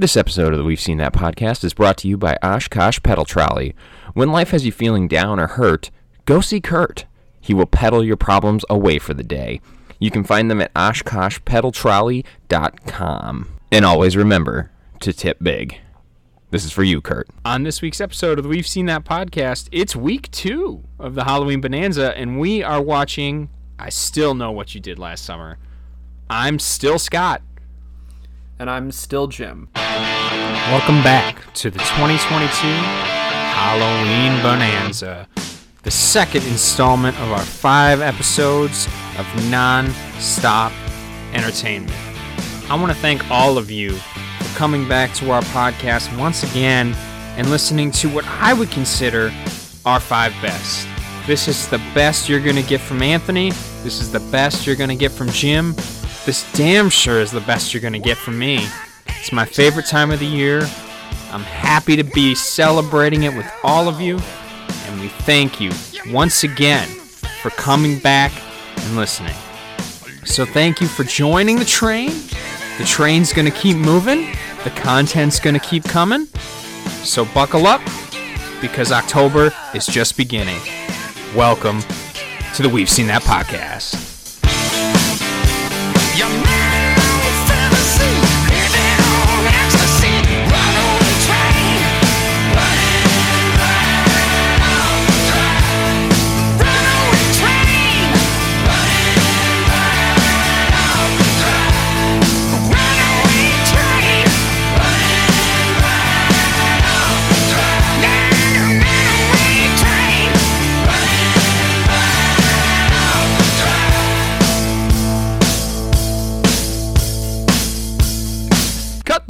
This episode of the We've Seen That podcast is brought to you by Oshkosh Pedal Trolley. When life has you feeling down or hurt, go see Kurt. He will pedal your problems away for the day. You can find them at OshkoshPedalTrolley.com. And always remember to tip big. This is for you, Kurt. On this week's episode of the We've Seen That podcast, it's week two of the Halloween Bonanza, and we are watching I Still Know What You Did Last Summer. I'm still Scott. And I'm still Jim. Welcome back to the 2022 Halloween Bonanza, the second installment of our five episodes of non stop entertainment. I want to thank all of you for coming back to our podcast once again and listening to what I would consider our five best. This is the best you're going to get from Anthony. This is the best you're going to get from Jim. This damn sure is the best you're to get from me. It's my favorite time of the year. I'm happy to be celebrating it with all of you. And we thank you once again for coming back and listening. So thank you for joining the train. The train's to keep moving. The content's to keep coming. So buckle up because October is just beginning. Welcome to the We've Seen That podcast.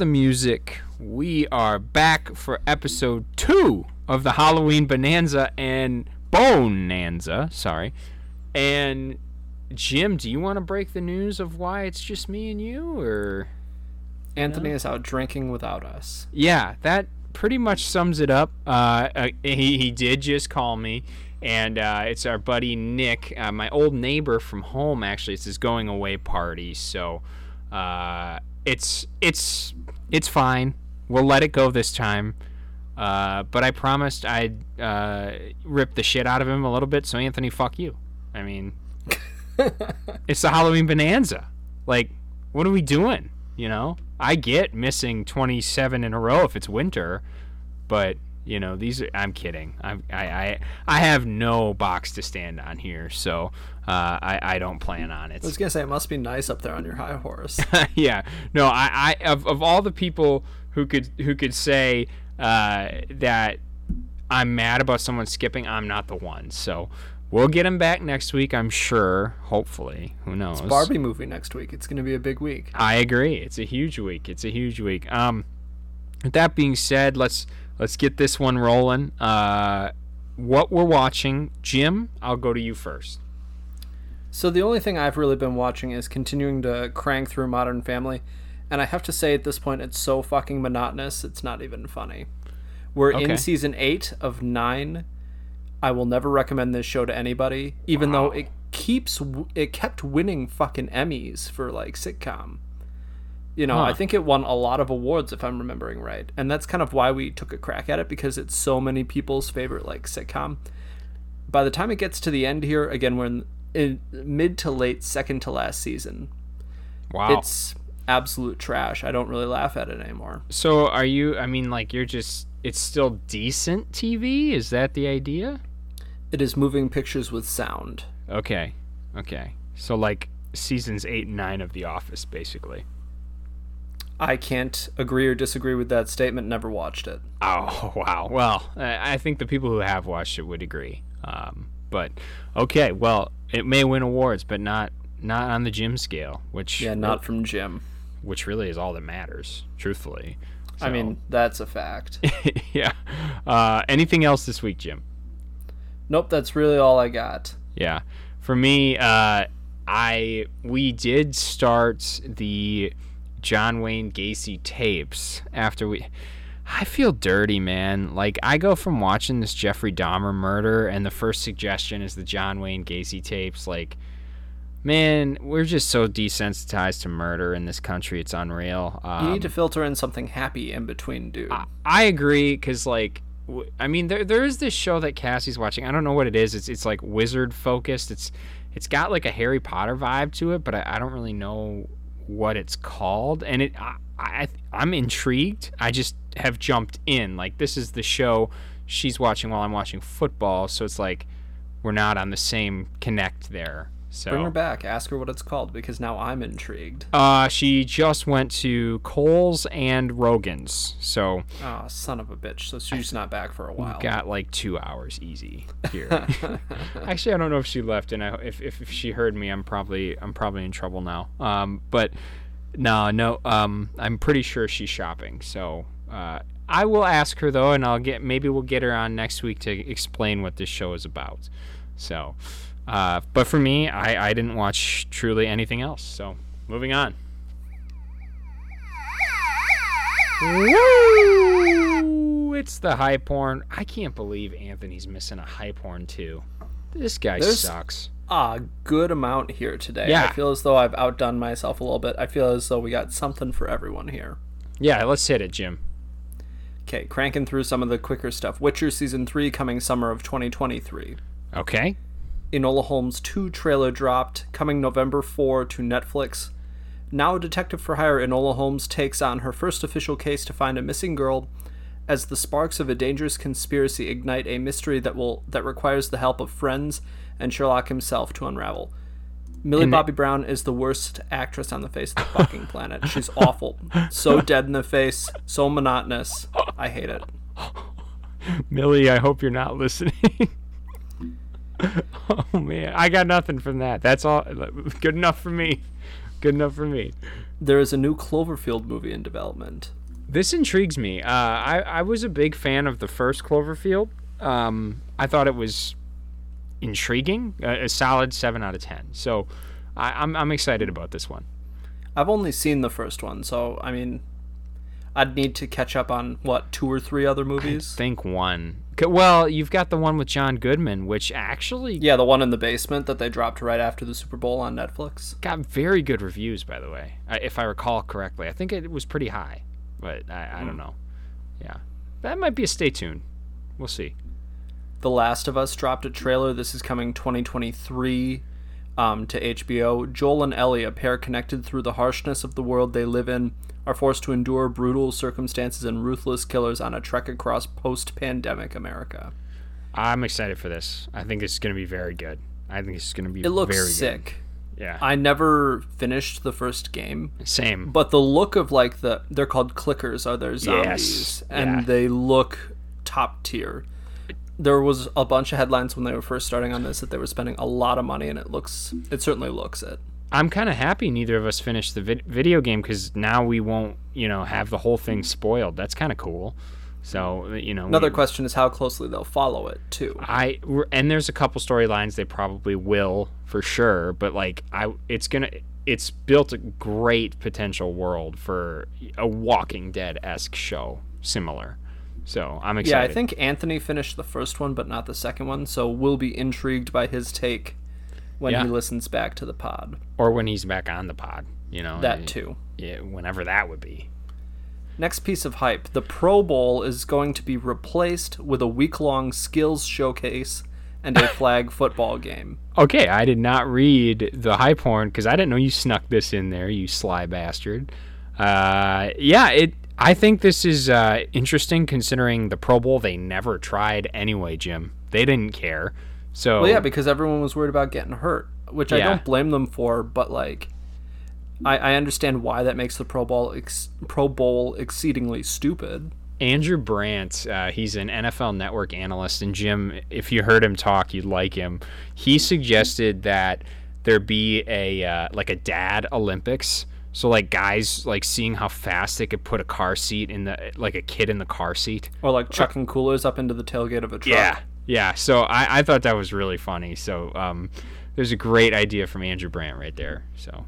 The music. We are back for episode two of the Halloween Bonanza and Bonanza. Sorry. And Jim, do you want to break the news of why it's just me and you, or Anthony is out drinking without us. yeah, that pretty much sums it up. Uh, uh, he he did just call me, and uh, it's our buddy Nick, uh, my old neighbor from home. Actually, it's his going away party, so uh, it's it's it's fine. We'll let it go this time. Uh, but I promised I'd uh, rip the shit out of him a little bit. So Anthony, fuck you. I mean, it's the Halloween bonanza. Like, what are we doing? You know, I get missing 27 in a row if it's winter, but you know these. Are, I'm kidding. I'm, I I I have no box to stand on here, so uh, I I don't plan on it. I was gonna say it must be nice up there on your high horse. yeah. No, I, I of, of all the people who could who could say uh, that I'm mad about someone skipping, I'm not the one. So we'll get him back next week, I'm sure. Hopefully, who knows? It's Barbie movie next week. It's gonna be a big week. I agree. It's a huge week. It's a huge week. Um, with that being said, let's let's get this one rolling. Uh, what we're watching, Jim? I'll go to you first. So the only thing I've really been watching is continuing to crank through Modern Family, and I have to say at this point it's so fucking monotonous. It's not even funny. We're Okay. in season eight of nine. I will never recommend this show to anybody, even though it keeps it kept winning fucking Emmys for like sitcom. You know, I think it won a lot of awards if I'm remembering right, and that's kind of why we took a crack at it because it's so many people's favorite like sitcom. By the time it gets to the end here, again, we're in mid to late second to last season. Wow. It's absolute trash. I don't really laugh at it anymore. So are you? I mean, like you're just. It's still decent TV. Is that the idea? It is moving pictures with sound. Okay. Okay. So like seasons eight and nine of The Office, basically. I can't agree or disagree with that statement. Never watched it. Oh wow. Well, I I think the people who have watched it would agree. Um, but okay. Well, it may win awards, but not not on the Jim scale, which Yeah, not from Jim. which really is all that matters, truthfully. I mean, that's a fact. Yeah. Uh, anything else this week, Jim? nope, that's really all I got. Yeah. For me, uh, I we did start the John Wayne Gacy tapes after we. I feel dirty, man. Like I go from watching this Jeffrey Dahmer murder, and the first suggestion is the John Wayne Gacy tapes. Like Man, we're just so desensitized to murder in this country. It's unreal. Um, You need to filter in something happy in between, dude. I, I agree because like w- I mean there there is this show that Cassie's watching. I don't know what it is. It's it's like wizard focused. It's it's got like a Harry Potter vibe to it, but I, I don't really know what it's called. And it I, I I'm intrigued. I just have jumped in. Like this is the show she's watching while I'm watching football. So it's like we're not on the same connect there. So Bring her back. Ask her what it's called because now I'm intrigued. uh, she just went to Kohl's and Rogan's. So Oh, son of a bitch. So she's not back for a while. got like two hours easy here. Actually, I don't know if she left, and I, if, if if she heard me, I'm probably I'm probably in trouble now. Um, but no, no, um, I'm pretty sure she's shopping. So uh, I will ask her though, and I'll get maybe we'll get her on next week to explain what this show is about. So, uh, but for me, I I didn't watch truly anything else. So moving on. Woo! It's the high porn. I can't believe Anthony's missing a high porn too. This guy There's- sucks. A good amount here today. Yeah. I feel as though I've outdone myself a little bit. I feel as though we got something for everyone here. Yeah, let's hit it, Jim. Okay, cranking through some of the quicker stuff. Witcher season 3 coming summer of 2023. Okay. Enola Holmes 2 trailer dropped, coming November 4 to Netflix. Now, a Detective for Hire Enola Holmes takes on her first official case to find a missing girl as the sparks of a dangerous conspiracy ignite a mystery that will that requires the help of friends and Sherlock himself to unravel. Millie And- Bobby Brown is the worst actress on the face of the fucking planet. She's awful. So dead in the face, so monotonous. I hate it. Millie, I hope you're not listening. oh man, I got nothing from that. That's all. Good enough for me. Good enough for me. There is a new Cloverfield movie in development. This intrigues me. Uh, I I was a big fan of the first Cloverfield. Um, I thought it was intriguing. A, a solid seven out of ten. So, I, I'm I'm excited about this one. I've only seen the first one, so I mean, I'd need to catch up on what two or three other movies. I Think one. Well, you've got the one with John Goodman, which actually Yeah, the one in the basement that they dropped right after the Super Bowl on Netflix. got very good reviews, by the way, uh, if I recall correctly. I think it was pretty high, but I, I don't hmm. know. Yeah, that might be a stay tuned. We'll see. The Last of Us dropped a trailer. This is coming 2023 um, to HBO. Joel and Ellie, a pair connected through the harshness of the world they live in, are forced to endure brutal circumstances and ruthless killers on a trek across post-pandemic America. I'm excited for this. I think it's going to be very good. I think it's going to be It looks very sick. good. Yeah, I never finished the first game. same. But the look of like the they're called clickers are their zombies Yes, and yeah. they look top tier. There was a bunch of headlines when they were first starting on this that they were spending a lot of money and it looks it certainly looks it. I'm kind of happy neither of us finished the vid- video game because now we won't, you know, have the whole thing spoiled. That's kind of cool. So you know, Another we- question is how closely they'll follow it too. I and there's a couple storylines they probably will for sure, but like I, it's gonna, it's built a great potential world for a Walking Dead esque show, similar. So I'm excited. Yeah. I think Anthony finished the first one but not the second one, so we'll be intrigued by his take when Yeah. he listens back to the pod. or when he's back on the pod, you know, That too. yeah, whenever that would be. Next piece of hype the Pro Bowl is going to be replaced with a week long skills showcase and a flag football game. Okay, I did not read the hype porn because I didn't know you snuck this in there, you sly bastard. Uh, yeah, it. I think this is uh, interesting considering the Pro Bowl they never tried anyway, Jim. They didn't care. So Well, yeah, because everyone was worried about getting hurt, which I don't blame them for, but like. I, I understand why that makes the Pro Bowl ex- Pro Bowl exceedingly stupid. Andrew Brandt, uh, he's an NFL Network analyst, and Jim, if you heard him talk, you'd like him. He suggested that there be a uh, like a dad Olympics. So like guys like seeing how fast they could put a car seat in the like a kid in the car seat. Or like chucking coolers up into the tailgate of a truck. Yeah, yeah. So I, I thought that was really funny. So um, there's a great idea from Andrew Brandt right there. So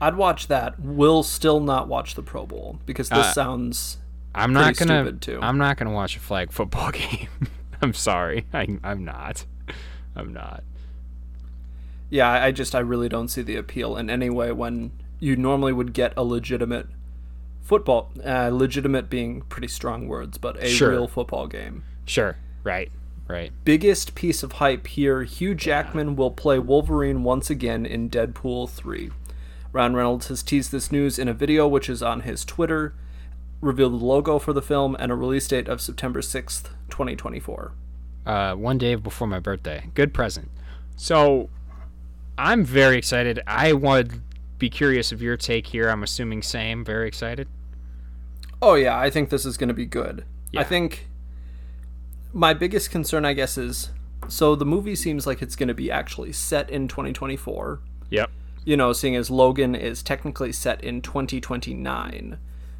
I'd watch that. Will still not watch the Pro Bowl because this Uh, sounds I'm not gonna stupid, too. I'm not gonna watch a flag football game. I'm sorry. I, I'm not. I'm not. Yeah, I just I really don't see the appeal in any way when you normally would get a legitimate football, uh, legitimate being pretty strong words, but a Sure. real football game. Sure. Right. Right. Biggest piece of hype here: Hugh Jackman will play Wolverine once again in Deadpool three. Ryan Reynolds has teased this news in a video which is on his Twitter, revealed the logo for the film and a release date of September sixth, twenty twenty four. uh, one day before my birthday. Good present. So I'm very excited. I would be curious of your take here. I'm assuming same. Very excited. Oh yeah, I think this is going to be good. Yeah. I think my biggest concern, I guess, is so the movie seems like it's going to be actually set in 2024. Yep. You know, seeing as Logan is technically set in 2029,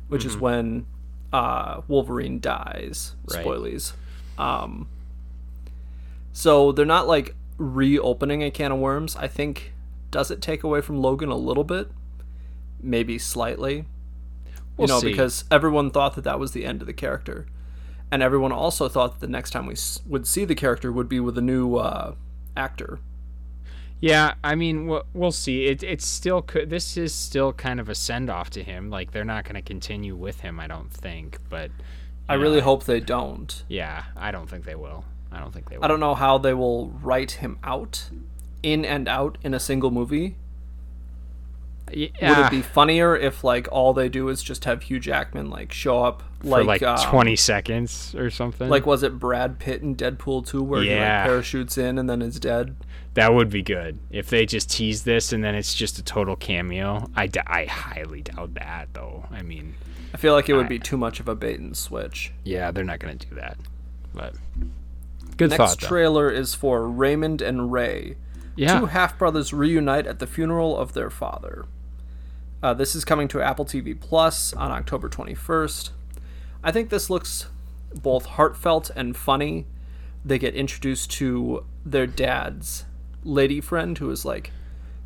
which Mm-hmm. is when uh, Wolverine dies. Right. Spoilies. Um, so they're not like reopening a can of worms. I think does it take away from Logan a little bit? Maybe slightly We'll you know, see. because everyone thought that that was the end of the character, and everyone also thought that the next time we would see the character would be with a new uh, actor. Yeah, I mean, we'll, we'll see. It, it's still could. This is still kind of a send off to him. Like they're not going to continue with him. I don't think. But I you really hope they don't. Yeah, I don't think they will. I don't think they will. I don't know how they will write him out, in and out in a single movie. Yeah, Would it be funnier if like all they do is just have Hugh Jackman like show up for like like um, 20 seconds or something? Like was it Brad Pitt in Deadpool 2 where Yeah. he like parachutes in and then is dead? That would be good if they just tease this and then it's just a total cameo. I, d- I highly doubt that though. I mean, I feel like it would I- be too much of a bait and switch. yeah, they're not gonna do that. But good Next thought. though. trailer is for Raymond and Ray. Yeah, Two half brothers reunite at the funeral of their father. Uh, this is coming to Apple TV Plus on October 21st. I think this looks both heartfelt and funny. They get introduced to their dad's lady friend, who is like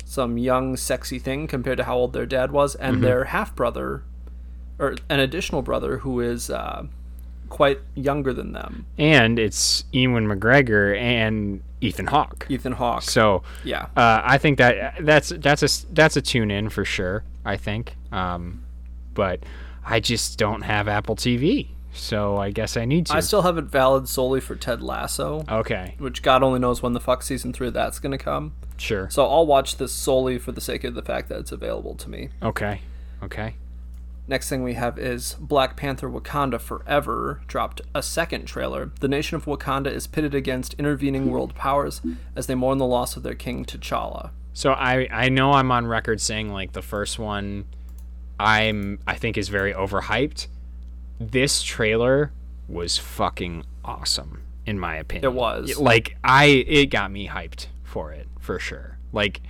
some young, sexy thing compared to how old their dad was, and their half brother, or an additional brother, who is uh, quite younger than them, and it's Ewan McGregor and Ethan Hawke. Ethan Hawke. So yeah. uh, I think that that's that's a that's a tune in for sure. I think, um, but I just don't have Apple TV, so I guess I need to. I still have it valid solely for Ted Lasso. okay, which God only knows when the fuck season three of that's gonna come. sure. So I'll watch this solely for the sake of the fact that it's available to me. Okay, okay. Next thing we have is Black Panther Wakanda Forever dropped a second trailer. The nation of Wakanda is pitted against intervening world powers as they mourn the loss of their king T'Challa. So I I know I'm on record saying like the first one I'm I think is very overhyped. This trailer was fucking awesome in my opinion. It was. Like I it got me hyped for it for sure. Like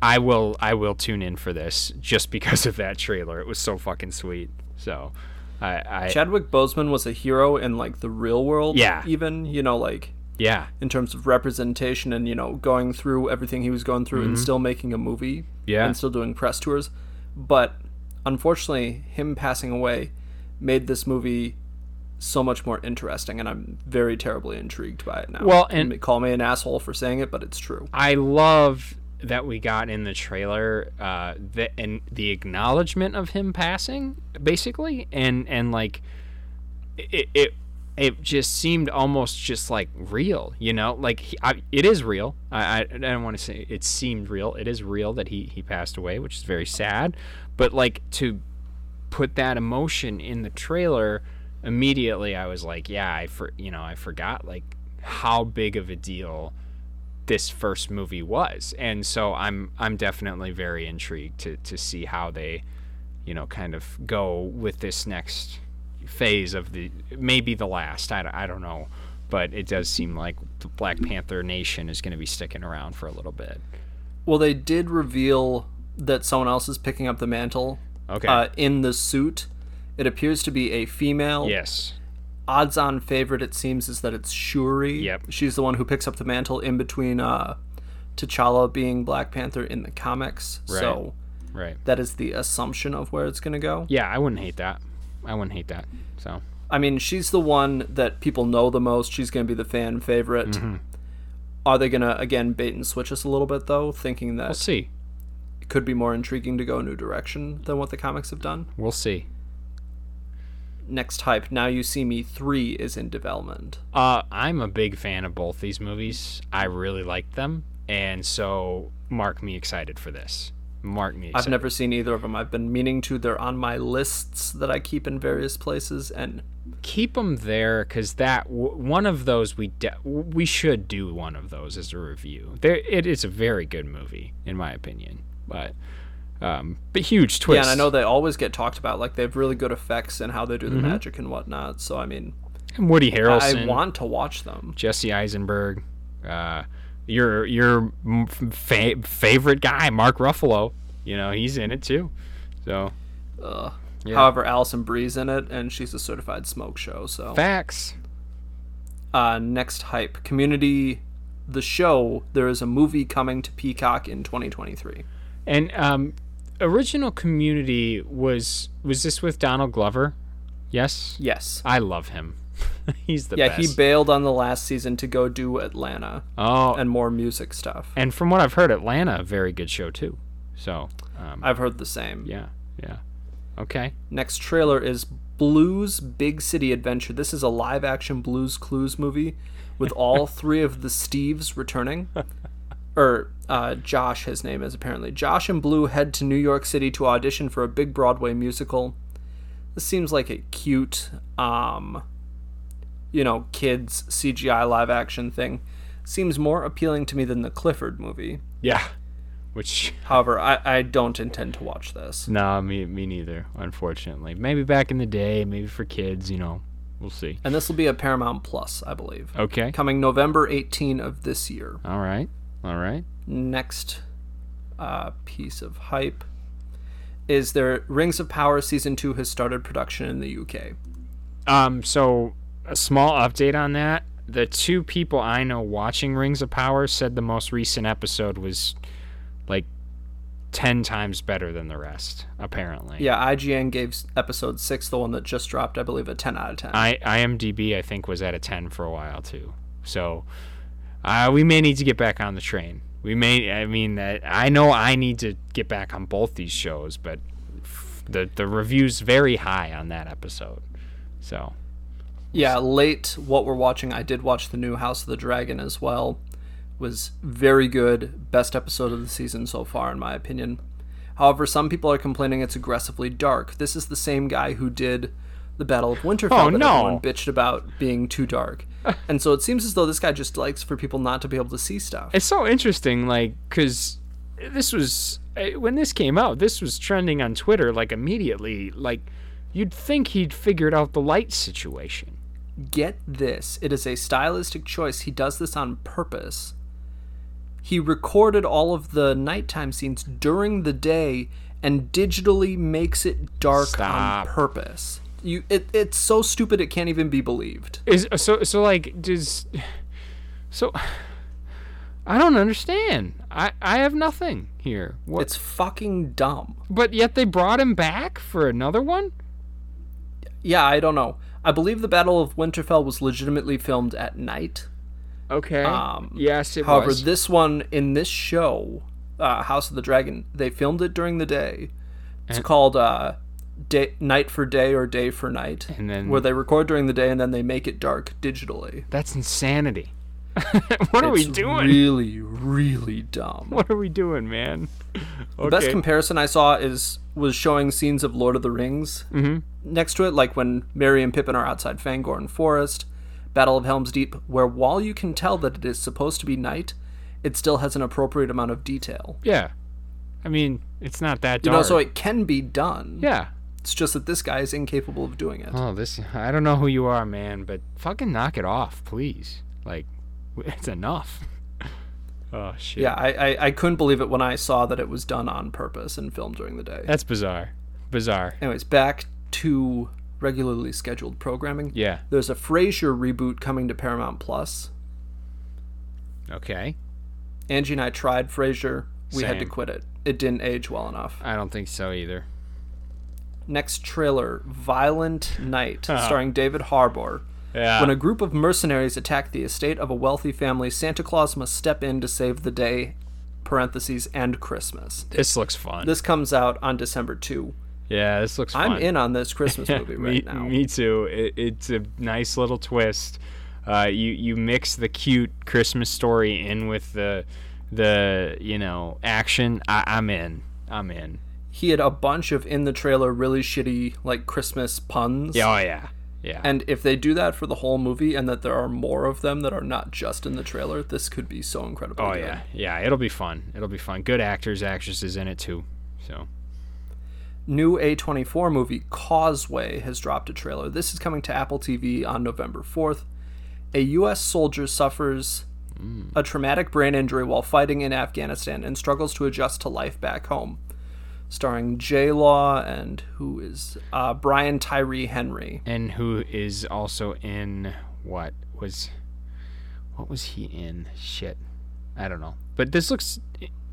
I will I will tune in for this just because of that trailer. It was so fucking sweet. So I I Chadwick Boseman was a hero in like the real world. Yeah. Even you know like yeah. in terms of representation and you know going through everything he was going through and still making a movie Mm-hmm. Yeah. and still doing press tours but unfortunately him passing away made this movie so much more interesting and i'm very terribly intrigued by it now Well, You and- may call me an asshole for saying it but it's true I love that we got in the trailer uh, the and the acknowledgement of him passing, basically, and and like it it it just seemed almost just like real, you know, like he, I, it is real. I I, I don't want to say it seemed real. It is real that he he passed away, which is very sad, but like to put that emotion in the trailer immediately i was like yeah i for you know i forgot like how big of a deal this first movie was. And so i'm i'm definitely very intrigued to to see how they you know kind of go with this next phase of the maybe the last i, don't- I don't know. But it does seem like the black panther nation is going to be sticking around for a little bit. Well they did reveal that someone else is picking up the mantle okay. uh, in the suit. It appears to be a female. Yes odds on favorite it seems is that it's Shuri. Yep. She's the one who picks up the mantle in between uh T'Challa being Black Panther in the comics. So right that is the assumption of where it's going to go. yeah i wouldn't hate that i wouldn't hate that so I mean, she's the one that people know the most. She's going to be the fan favorite. Mm-hmm. Are they gonna again bait and switch us a little bit though, thinking that We'll see. it could be more intriguing to go a new direction than what the comics have done? We'll see. Next hype, Now You See Me 3 is in development. Uh, I'm a big fan of both these movies. I really like them, and so mark me excited for this. Mark me. Excited. I've never seen either of them. I've been meaning to. They're on my lists that I keep in various places, and keep them there because that w- one of those we de- we should do one of those as a review. There, it is a very good movie in my opinion, but um, but huge twist. yeah, and I know they always get talked about. Like they have really good effects and how they do the Mm-hmm. magic and whatnot. So I mean, And Woody Harrelson, I want to watch them. Jesse Eisenberg, uh, your your fa- favorite guy, Mark Ruffalo. You know he's in it too. So Ugh. Yeah. However, Alison Brie's in it, and she's a certified smoke show. So facts. uh, next hype, Community, the show. There is a movie coming to Peacock in 2023. And um, original Community was was this with Donald Glover? Yes. Yes. I love him. He's the Yeah, best. he bailed on the last season to go do Atlanta oh, and more music stuff. and from what I've heard, Atlanta a very good show too. So, um, I've heard the same. yeah, yeah. Okay. Next trailer is Blues Big City Adventure. This is a live action Blues Clues movie with all three of the Steves returning. Or uh, Josh, his name is apparently. Josh and Blue head to New York City to audition for a big Broadway musical. This seems like a cute, um, you know, kids CGI live action thing. Seems more appealing to me than the Clifford movie. Yeah. Which However, I, I don't intend to watch this. no, me me neither. Unfortunately, maybe back in the day, maybe for kids. You know, we'll see. And this will be a Paramount Plus, I believe. Okay. coming November 18 of this year. All right. All right. Next uh, piece of hype is their Rings of Power season 2 has started production in the UK. Um. So a small update on that. The two people I know watching Rings of Power said the most recent episode was like ten times better than the rest. Apparently. Yeah, IGN gave episode 6, the one that just dropped, I believe, a 10 out of 10. I IMDb I think was at a 10 for a while too. So uh, we may need to get back on the train. We may I mean uh, I know I need to get back on both these shows, but f- the the reviews very high on that episode. So yeah, late what we're watching, I did watch the new House of the Dragon as well. Was very good. Best episode of the season so far, in my opinion. However, some people are complaining it's aggressively dark. This is the same guy who did the Battle of Winterfell Oh, that no. everyone bitched about being too dark. and so it seems as though this guy just likes for people not to be able to see stuff. it's so interesting like cuz this was eh, when this came out, this was trending on Twitter like immediately like you'd think he'd figured out the light situation. Get this. It is a stylistic choice. He does this on purpose. He recorded all of the nighttime scenes during the day and digitally makes it dark Stop. on purpose. You it, it's so stupid it can't even be believed. Is so so like does so I don't understand. I I have nothing here. What? It's fucking dumb. but yet they brought him back for another one. Yeah, I don't know. I believe the Battle of Winterfell was legitimately filmed at night. Okay. Um, yes, it However, was. this one in this show, uh, House of the Dragon, they filmed it during the day. It's called uh, day, Night for Day or Day for Night, And then- where they record during the day and then they make it dark digitally. That's insanity. what are we doing? Really, really dumb. what are we doing, man? The best comparison I saw is was showing scenes of Lord of the Rings mm-hmm. next to it, like when Merry and Pippin are outside Fangorn Forest, Battle of Helm's Deep, where while you can tell that it is supposed to be night, it still has an appropriate amount of detail. yeah. I mean, it's not that You dark. know, so it can be done. yeah. It's just that this guy is incapable of doing it. Oh, this I don't know who you are, man, but fucking knock it off, please. Like it's enough. oh shit. Yeah, I, I, I couldn't believe it when I saw that it was done on purpose and filmed during the day. That's bizarre. Bizarre. Anyways, back to regularly scheduled programming. Yeah. There's a Frasier reboot coming to Paramount Plus. Okay. Angie and I tried Frasier. We had to quit it. It didn't age well enough. I don't think so either. Next trailer, Violent Night, Uh-huh. starring David Harbour. Yeah. When a group of mercenaries attack the estate of a wealthy family, Santa Claus must step in to save the day. Parentheses and Christmas. This looks fun. This comes out on December 2. yeah, this looks fun. I'm in on this Christmas movie right me, now. me too. It, it's a nice little twist. Uh, you you mix the cute Christmas story in with the the you know action. I, I'm in. I'm in. He had a bunch of in the trailer really shitty like Christmas puns. Yeah, oh yeah, yeah. And if they do that for the whole movie and that there are more of them that are not just in the trailer, this could be so incredible. oh good. yeah, yeah. It'll be fun. It'll be fun. Good actors, actresses in it too. So New A24 movie Causeway has dropped a trailer. This is coming to Apple TV on November 4th. A U.S. soldier suffers mm. a traumatic brain injury while fighting in Afghanistan and struggles to adjust to life back home. Starring J Law and who is uh, Brian Tyree Henry. and who is also in what was what was he in? Shit, I don't know. But this looks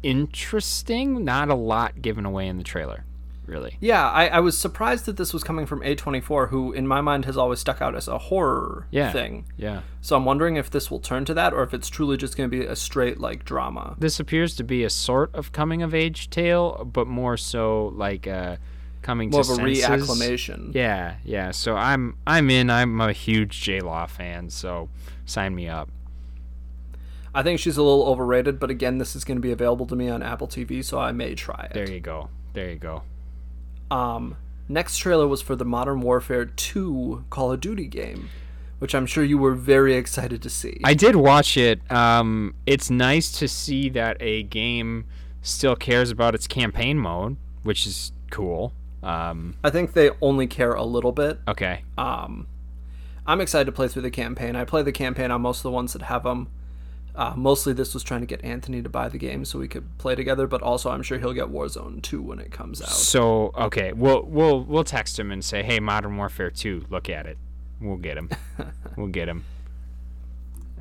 interesting. Not a lot given away in the trailer, really. Yeah, I, I was surprised that this was coming from A24, who in my mind has always stuck out as a horror Yeah. thing. Yeah. So I'm wondering if this will turn to that or if it's truly just going to be a straight like drama. This appears to be a sort of coming of age tale, but more so like uh, coming More to of a senses. reacclimation. Yeah, yeah. So I'm I'm in. I'm a huge J Law fan. So sign me up. I think she's a little overrated, but again, this is going to be available to me on Apple TV, so I may try it. There you go. There you go. Um, next trailer was for the Modern Warfare 2 Call of Duty game, which I'm sure you were very excited to see. I did watch it. Um, it's nice to see that a game still cares about its campaign mode, which is cool. Um, I think they only care a little bit. okay. Um, I'm excited to play through the campaign. I play the campaign on most of the ones that have them. Uh, mostly, this was trying to get Anthony to buy the game so we could play together. But also, I'm sure he'll get Warzone 2 when it comes out. So okay, we'll we'll we'll text him and say, "Hey, Modern Warfare 2, look at it. We'll get him. we'll get him."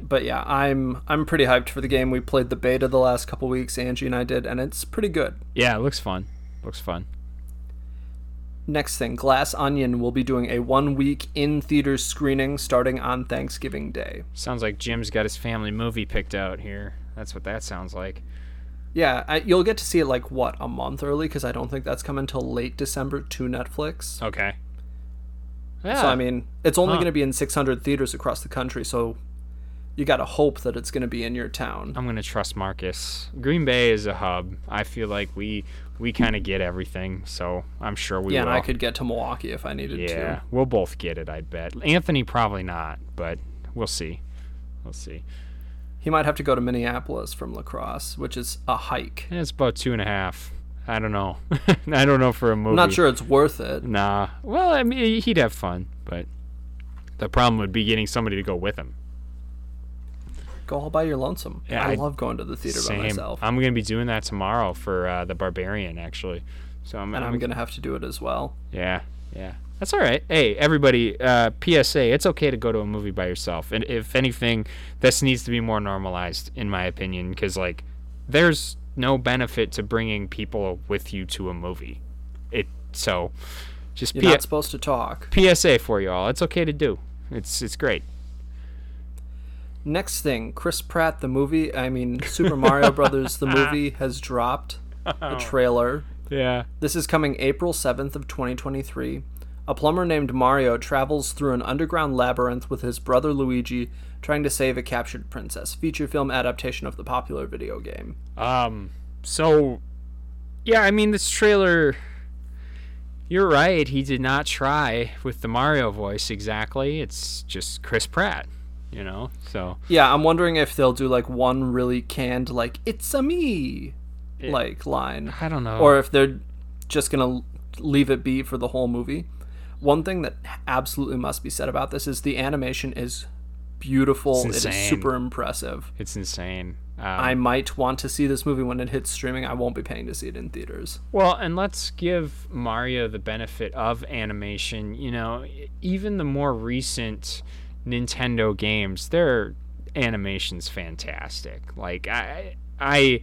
But yeah, I'm I'm pretty hyped for the game. We played the beta the last couple weeks. Angie and I did, and it's pretty good. Yeah, it looks fun. Looks fun. Next thing, Glass Onion will be doing a one week in theater screening starting on Thanksgiving Day. Sounds like Jim's got his family movie picked out here. That's what that sounds like. Yeah, I, you'll get to see it like what a month early because I don't think that's coming until late December to Netflix. Okay. Yeah. So I mean, it's only Huh. going to be in 600 theaters across the country. So you got to hope that it's going to be in your town. I'm gonna trust Marcus. Green Bay is a hub. I feel like we we kind of get everything, so I'm sure we yeah, will. and I could get to Milwaukee if I needed yeah, to. Yeah, we'll both get it. I'd bet. Anthony probably not, but we'll see. We'll see. He might have to go to Minneapolis from La Crosse, which is a hike. And it's about two and a half. I don't know. I don't know for a movie. I'm not sure it's worth it. Nah. Well, I mean, he'd have fun, but the problem would be getting somebody to go with him. Go all by your lonesome. Yeah, I, I- love going to the theater Same. by myself. I'm gonna be doing that tomorrow for uh, the Barbarian, actually. So I'm. and I'm I'm going to have to do it as well. Yeah, yeah. That's all right. Hey, everybody, uh, PSA, it's okay to go to a movie by yourself. And if anything, this needs to be more normalized, in my opinion, because, like, there's no benefit to bringing people with you to a movie. It So, just You're P- not supposed to talk. PSA for you all. It's okay to do. It's, it's great. Next thing, Chris Pratt, the movie, I mean, Super Mario Brothers, the movie, has dropped a trailer. Yeah. This is coming April 7th of 2023. A plumber named Mario travels through an underground labyrinth with his brother Luigi trying to save a captured princess. Feature film adaptation of the popular video game. Um, so, yeah, I mean, this trailer. You're right. He did not try with the Mario voice exactly. It's just Chris Pratt, you know? So, Yeah, I'm wondering if they'll do like one really canned like "It's a me" like line, I don't know. or if they're just gonna leave it be for the whole movie. One thing that absolutely must be said about this is the animation is beautiful. It is super impressive. it's insane. Um, I might want to see this movie when it hits streaming. I won't be paying to see it in theaters. Well, and let's give Mario the benefit of animation. You know, even the more recent Nintendo games, their animation's fantastic. Like I I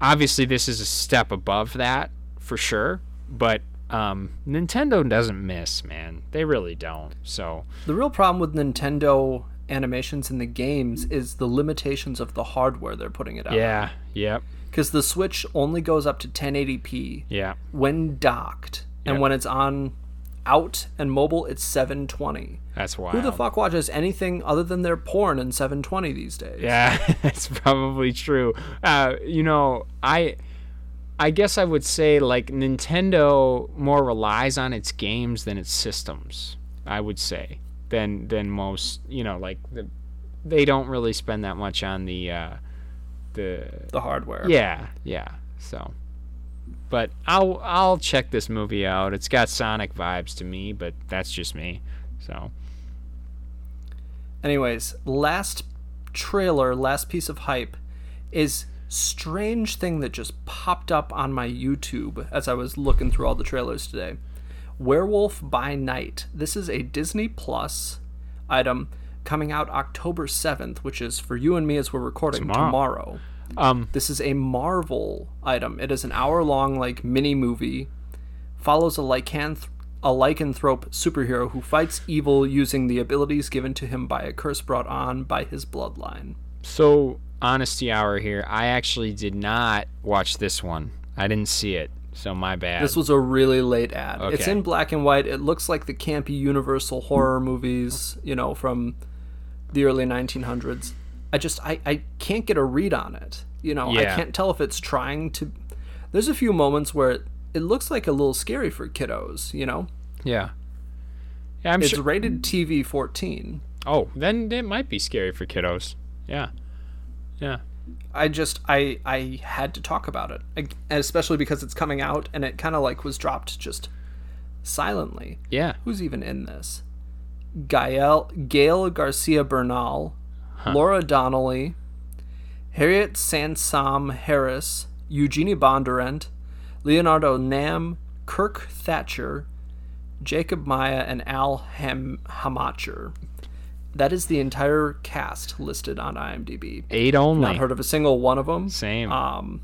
obviously this is a step above that for sure, but um, Nintendo doesn't miss, man. They really don't. So The real problem with Nintendo animations in the games is the limitations of the hardware they're putting it out. yeah, yep, Because the Switch only goes up to 1080p yeah, when docked, and Yep. when it's on out and mobile, it's 720. that's why Who the fuck watches anything other than their porn in 720 these days? Yeah, that's probably true. Uh, you know, I I guess I would say like Nintendo more relies on its games than its systems. I would say than than most. You know, like the, they don't really spend that much on the uh, the The hardware. yeah yeah. So, but I'll I'll check this movie out. It's got Sonic vibes to me, but that's just me. So Anyways, last trailer, last piece of hype is strange thing that just popped up on my YouTube as I was looking through all the trailers today. Werewolf by Night. This is a Disney Plus item coming out October 7th, which is for you and me as we're recording Tomorrow. tomorrow. Um This is a Marvel item. It is an hour long like mini movie. Follows a lycanth a lycanthrope superhero who fights evil using the abilities given to him by a curse brought on by his bloodline. So, honesty hour here. I actually did not watch this one. I didn't see it. So, my bad. This was a really late ad. It's in black and white. It looks like the campy Universal horror movies, you know, from the early 1900s. I just I, I can't get a read on it. You know, I can't tell if it's trying to There's a few moments where it, it looks like a little scary for kiddos, you know? yeah. Yeah, I'm It's sure. rated TV 14. Oh, then it might be scary for kiddos. Yeah. Yeah. I just I I had to talk about it, I- especially because it's coming out and it kind of like was dropped just silently. Yeah. Who's even in this? Gael Gail Garcia Bernal, Laura Donnelly, Harriet Sansom Harris, Eugenie Bondurant, Leonardo Nam, Kirk Thatcher, Jacob Maya, and Al Ham- Hamacher. That is the entire cast listed on IMDb. Eight only. Not heard of a single one of them. Same. Um,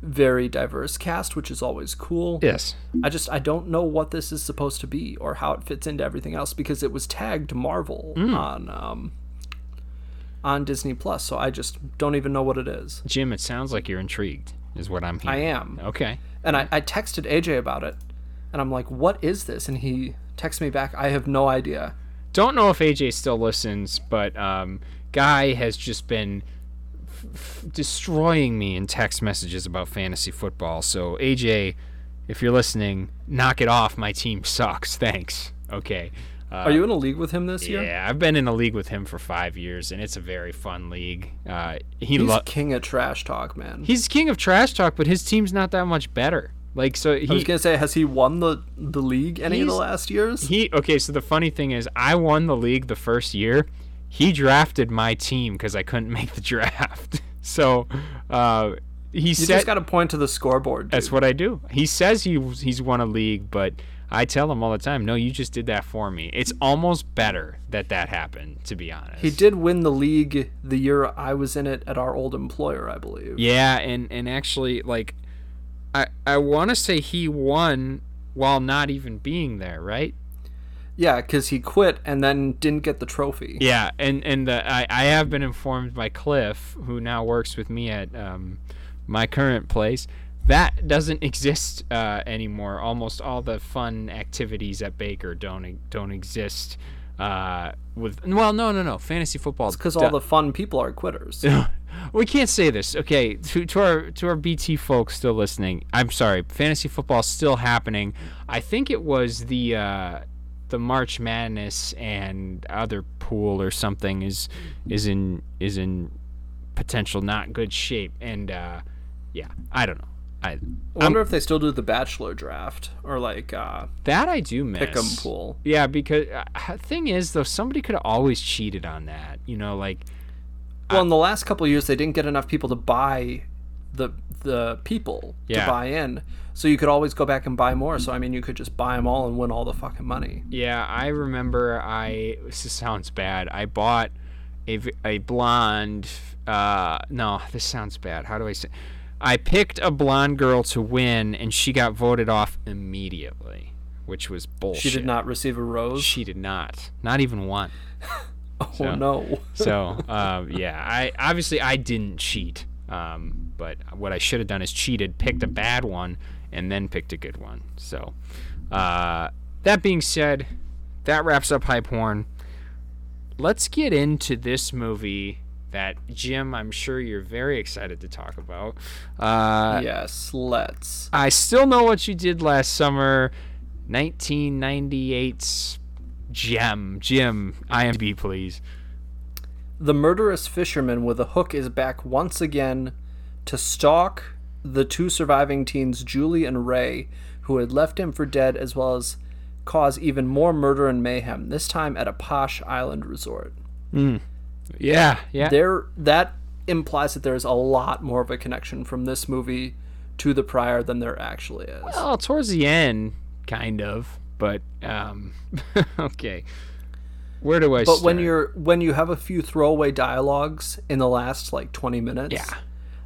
very diverse cast, which is always cool. yes. I just I don't know what this is supposed to be or how it fits into everything else because it was tagged Marvel on um on Disney Plus, so I just don't even know what it is. Jim, it sounds like you're intrigued, is what I'm hearing. I am. Okay. And I, I texted AJ about it and I'm like, what is this? And he texted me back, I have no idea. Don't know if AJ still listens, but um, Guy has just been f- f- destroying me in text messages about fantasy football. So, AJ, if you're listening, knock it off. My team sucks. Thanks. Okay. Uh, Are you in a league with him this year? Yeah, I've been in a league with him for five years, and it's a very fun league. Uh, he He's lo- king of trash talk, man. he's king of trash talk, but his team's not that much better. Like so, I was gonna say, has he won the the league any of the last years? he okay. So the funny thing is, I won the league the first year. He drafted my team because I couldn't make the draft. so uh, he you said just got to point to the scoreboard. that's what I do. He says he he's won a league, but I tell him all the time, no, you just did that for me. It's almost better that that happened, to be honest. He did win the league the year I was in it at our old employer, I believe. Yeah, and and actually, like, I I want to say he won while not even being there, right? Yeah, because he quit and then didn't get the trophy. Yeah, and and the, I I have been informed by Cliff, who now works with me at um, my current place, that doesn't exist uh, anymore. Almost all the fun activities at Baker don't don't exist. Uh, with well, no, no, no, fantasy football. It's Because all the fun people are quitters. we can't say this. Okay, to, to our to our BT folks still listening, I'm sorry. Fantasy football is still happening. I think it was the uh, the March Madness and other pool or something is is in is in potential not good shape. And uh, yeah, I don't know. I I wonder if they still do the bachelor draft or like uh, that I do miss. pick'em pool. Yeah, because uh, thing is though, somebody could have always cheated on that. You know, like Well, in the last couple of years, they didn't get enough people to buy the the people Yeah. to buy in, so you could always go back and buy more. So I mean, you could just buy them all and win all the fucking money. Yeah, I remember. I this sounds bad. I bought a a blonde. Uh, no, this sounds bad. How do I say? I picked a blonde girl to win, and she got voted off immediately, which was bullshit. She did not receive a rose. She did not. Not even one. oh so- no. So uh, yeah, I obviously I didn't cheat. Um, but what I should have done is cheated, picked a bad one, and then picked a good one. So uh, that being said, that wraps up hype horn. Let's get into this movie that Jim, I'm sure you're very excited to talk about. Uh, yes, let's. I still know what you did last summer, 1998's Gem. Jim, IMDb, please. The murderous fisherman with a hook is back once again to stalk the two surviving teens, Julie and Ray, who had left him for dead, as well as cause even more murder and mayhem, this time at a posh island resort. Yeah, yeah. There that implies that there's a lot more of a connection from this movie to the prior than there actually is. Well, towards the end, kind of. But um, okay. Where do I? But when you're when you have a few throwaway dialogues in the last like 20 minutes, Yeah.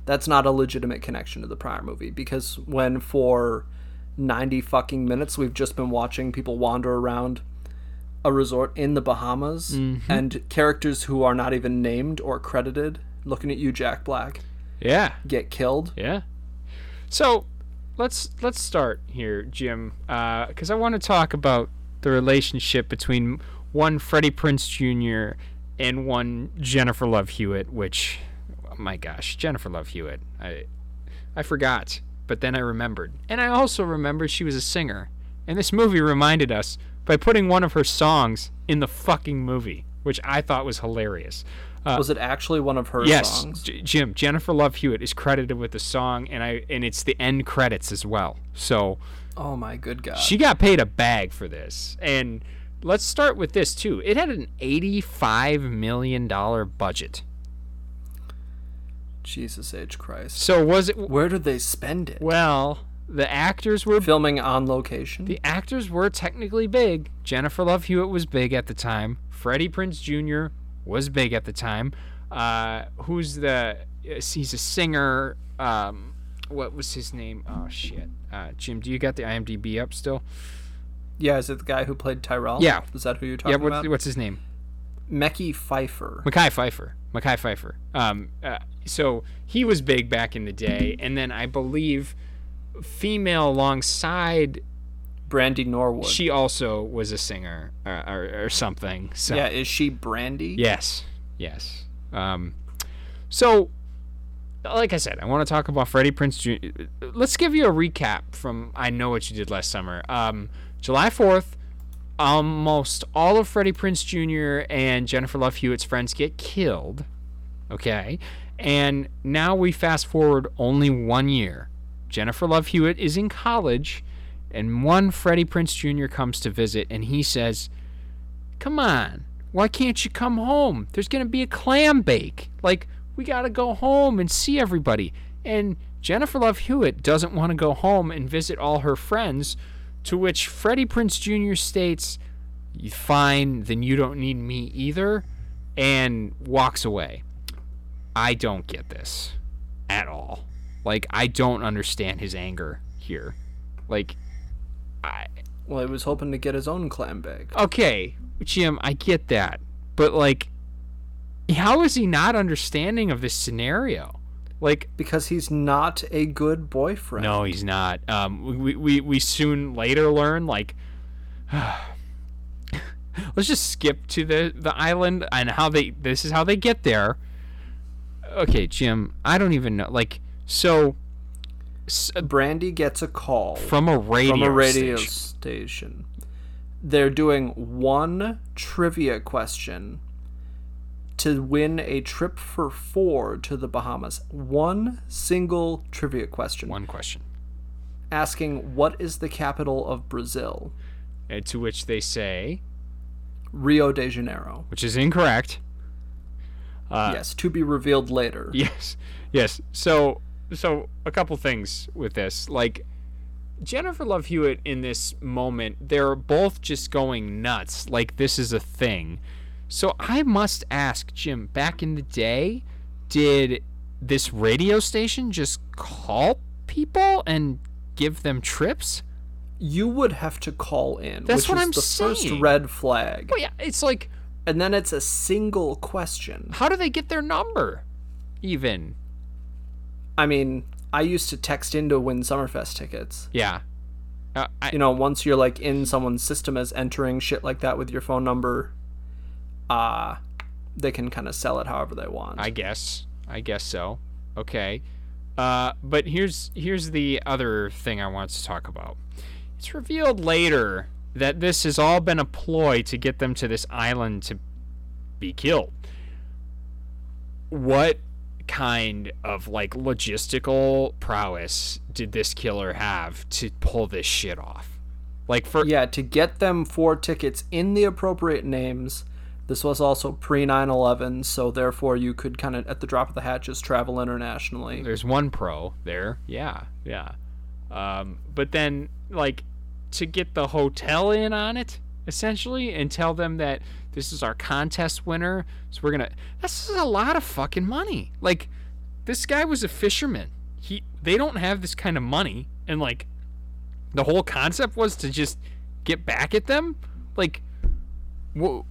that's not a legitimate connection to the prior movie because when for 90 fucking minutes we've just been watching people wander around a resort in the Bahamas Mm-hmm. and characters who are not even named or credited, looking at you Jack Black, yeah, get killed. yeah. So let's let's start here, Jim, because I want to talk about the relationship between one Freddie Prinze Jr. and one Jennifer Love Hewitt. Which, oh my gosh, Jennifer Love Hewitt. I I forgot, but then I remembered, and I also remembered she was a singer. And this movie reminded us by putting one of her songs in the fucking movie, which I thought was hilarious. Uh, Was it actually one of her yes, songs? J- Jim. Jennifer Love Hewitt is credited with the song, and I and it's the end credits as well. So Oh my good god. she got paid a bag for this. And let's start with this too. It had an eighty-five million dollar budget. Jesus H Christ. So was it? Where did they spend it? Well, the actors were Filming on location? the actors were technically big. Jennifer Love Hewitt was big at the time. Freddie Prinze Jr. was big at the time. Uh, who's the? He's a singer. Um, what was his name? Oh shit. Uh, Jim, do you got the IMDb up still? Yeah, is it the guy who played Tyrell? Yeah. Is that who you're Yeah. talking What's, about? what's his name? Mecky Pfeiffer. Mekhi Phifer. Mekhi Phifer. Um, uh, so he was big back in the day, and then I believe female alongside Brandy Norwood. she also was a singer uh, or, or something. So yeah, is she Brandy? Yes. Yes. Um, so, like I said, I want to talk about Freddie Prinze Jr. Let's give you a recap from I Know What You Did Last Summer. Um, July 4th, almost all of Freddie Prinze Jr. and Jennifer Love Hewitt's friends get killed. Okay. And now we fast forward only one year. Jennifer Love Hewitt is in college, and one Freddie Prinze Jr. comes to visit, and he says, Come on, why can't you come home? There's going to be a clam bake. Like, we got to go home and see everybody. And Jennifer Love Hewitt doesn't want to go home and visit all her friends, to which Freddie Prinze Jr. states, Fine, then you don't need me either, and walks away. I don't get this at all. Like, I don't understand his anger here. Like, I, Well, he was hoping to get his own clam bag. okay, Jim, I get that, but like, how is he not understanding of this scenario? Like, Because he's not a good boyfriend. no, he's not. Um, we we we soon later learn like. Let's just skip to the the island and how they. This is how they get there. Okay, Jim. I don't even know. Like, so Brandy gets a call from a radio from a radio station. station. They're doing one trivia question to win a trip for four to the Bahamas. One single trivia question One question. asking what is the capital of Brazil? Uh, to which they say, Rio de Janeiro. which is incorrect. Uh, yes, to be revealed later. Yes, yes. So, so a couple things with this, like Jennifer Love Hewitt in this moment, they're both just going nuts. Like this is a thing. So I must ask Jim. Back in the day, did this radio station just call people and give them trips? You would have to call in. That's which what is I'm the first red flag. Well, yeah, it's like, And then it's a single question. how do they get their number? Even. I mean, I used to text in to win Summerfest tickets. Yeah. Uh, I, You know, once you're like in someone's system as entering shit like that with your phone number, uh they can kind of sell it however they want. I guess. I guess so. Okay. Uh, but here's here's the other thing I want to talk about. It's revealed later that this has all been a ploy to get them to this island to be killed. What kind of like logistical prowess did this killer have to pull this shit off? Like for yeah, to get them four tickets in the appropriate names. This was also pre 9 11, so therefore you could kind of, at the drop of the hat, just travel internationally. there's one pro there. Yeah, yeah. Um, but then like to get the hotel in on it essentially and tell them that this is our contest winner, so we're gonna. This is a lot of fucking money. Like this guy was a fisherman. He they don't have this kind of money, and like the whole concept was to just get back at them. Like, whoa.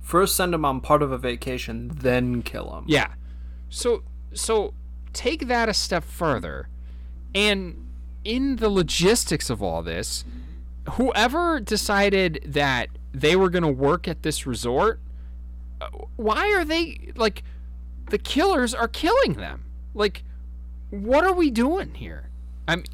First, send them on part of a vacation, then kill them. Yeah. So so take that a step further. And in the logistics of all this, whoever decided that they were going to work at this resort, uh, why are they like the killers are killing them? Like what are we doing here? I'm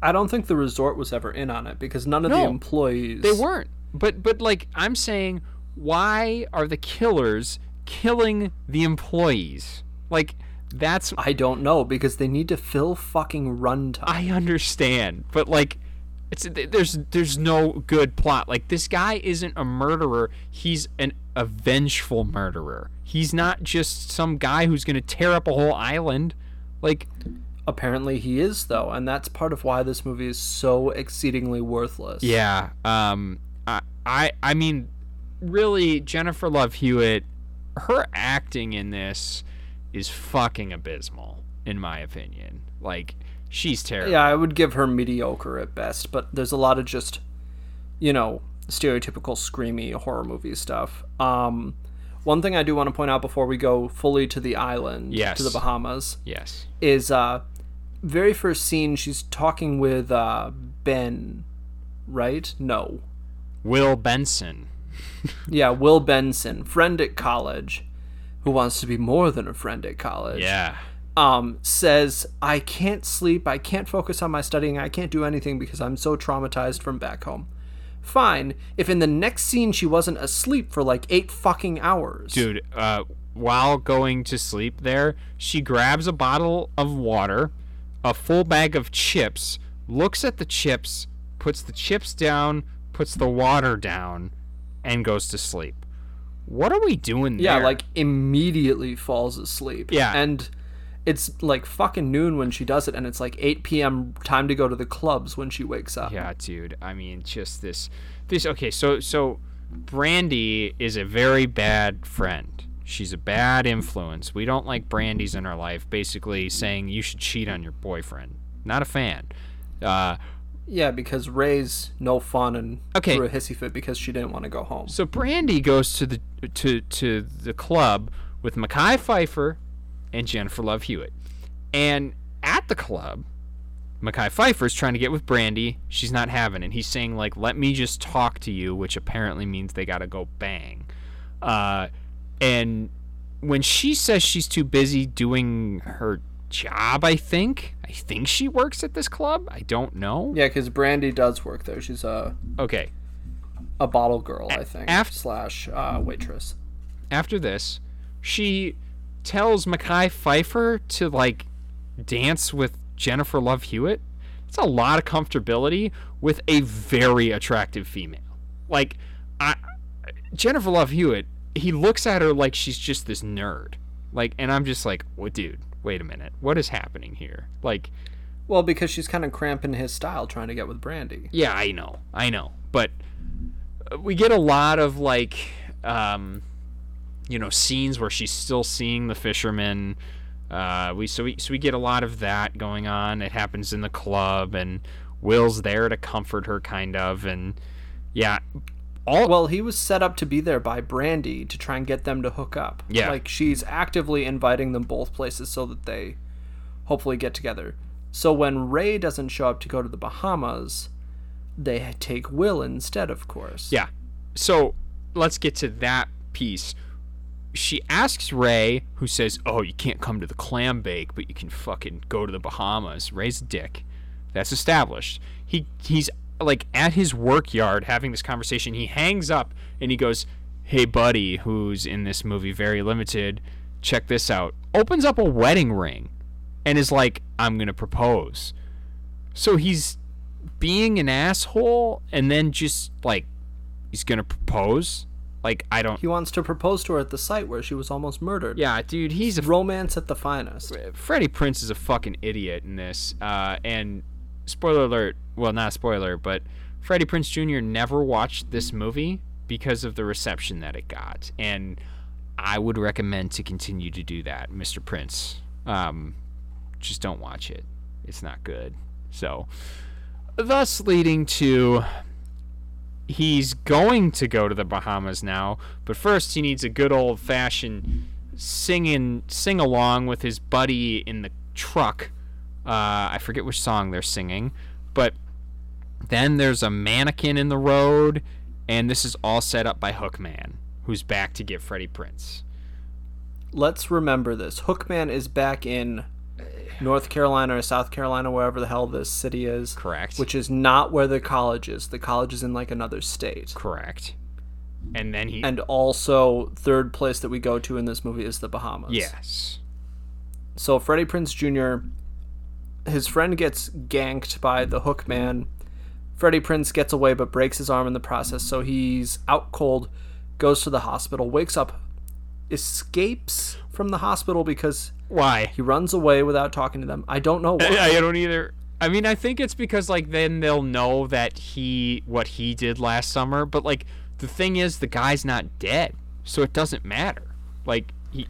I don't think the resort was ever in on it because none of the No, employees. they weren't. But but like I'm saying why are the killers killing the employees? Like that's I don't know because they need to fill fucking runtime. I understand, but like, it's there's there's no good plot. Like this guy isn't a murderer. He's an a vengeful murderer. He's not just some guy who's gonna tear up a whole island. Like, Apparently he is though, and that's part of why this movie is so exceedingly worthless. yeah. Um. I I I mean, really, Jennifer Love Hewitt, her acting in this is fucking abysmal, in my opinion. Like, she's terrible. Yeah, I would give her mediocre at best, but there's a lot of just, you know, stereotypical screamy horror movie stuff. Um, one thing I do want to point out before we go fully to the island, Yes. to the Bahamas, Yes. is uh, very first scene she's talking with uh, Ben, right? No, Will Benson. yeah, Will Benson, friend at college, who wants to be more than a friend at college. Yeah. Um, says, I can't sleep, I can't focus on my studying, I can't do anything because I'm so traumatized from back home. Fine, if in the next scene she wasn't asleep for like eight fucking hours. dude uh, while going to sleep there she grabs a bottle of water a full bag of chips looks at the chips puts the chips down puts the water down and goes to sleep what are we doing Yeah, there? Yeah, like immediately falls asleep. Yeah. And it's like fucking noon when she does it, and it's like 8 p.m. time to go to the clubs when she wakes up. yeah dude i mean just this this okay so so brandy is a very bad friend she's a bad influence we don't like brandy's in our life basically saying you should cheat on your boyfriend not a fan uh Yeah, because Ray's no fun and Okay. threw a hissy fit because she didn't want to go home. So Brandy goes to the to to the club with Mekhi Phifer and Jennifer Love Hewitt. And at the club, Mekhi Phifer's trying to get with Brandy. She's not having it. And he's saying like, "Let me just talk to you," which apparently means they got to go bang. Uh, and when she says she's too busy doing her job, I think I think she works at this club. I don't know. Yeah, because Brandy does work there. She's a Okay. a bottle girl, I think, After, slash uh, waitress. after this, she tells Mekhi Phifer to like dance with Jennifer Love Hewitt. It's a lot of comfortability with a very attractive female. Like, I, Jennifer Love Hewitt, he looks at her like she's just this nerd. Like, and I'm just like, what, dude? Wait a minute. What is happening here? Like, Well, because she's kind of cramping his style trying to get with Brandy. Yeah, I know, I know, but uh, we get a lot of like, um, you know, scenes where she's still seeing the fisherman. Uh, we so we so we get a lot of that going on. It happens in the club, and Will's there to comfort her, kind of, and yeah, all Well, he was set up to be there by Brandy to try and get them to hook up. Yeah. Like she's actively inviting them both places so that they hopefully get together. So when Ray doesn't show up to go to the Bahamas, they take Will instead, of course. Yeah. So let's get to that piece. She asks Ray, who says, "Oh, you can't come to the clam bake, but you can fucking go to the Bahamas." Ray's dick. That's established. He he's like at his work yard having this conversation. He hangs up and he goes, "Hey, buddy, who's in this movie very limited? Check this out." Opens up a wedding ring, and is like, "I'm gonna propose." So he's being an asshole and then just like he's gonna propose like i don't He wants to propose to her at the site where she was almost murdered. yeah dude he's a Romance at the finest. freddie prinze is a fucking idiot in this uh and spoiler alert well not a spoiler but freddie prinze jr never watched this movie because of the reception that it got and i would recommend to continue to do that mr prinze um just don't watch it it's not good so thus leading to he's going to go to the Bahamas now, but first he needs a good old fashioned singing sing along with his buddy in the truck. Uh, I forget which song they're singing, but then there's a mannequin in the road, and this is all set up by Hookman, who's back to get Freddie Prinze. Let's remember this. Hookman is back in North Carolina or South Carolina, wherever the hell this city is. Correct. Which is not where the college is. The college is in like another state. Correct. And then he. And also, third place that we go to in this movie is the Bahamas. yes. So Freddie Prinze Jr. His friend gets ganked by the Hook Man. Freddie Prinze gets away but breaks his arm in the process, so he's out cold, goes to the hospital, wakes up, escapes from the hospital because Why? he runs away without talking to them. I don't know why. I, I don't either. I mean, I think it's because like then they'll know that he what he did last summer. But like the thing is, the guy's not dead, so it doesn't matter. Like he,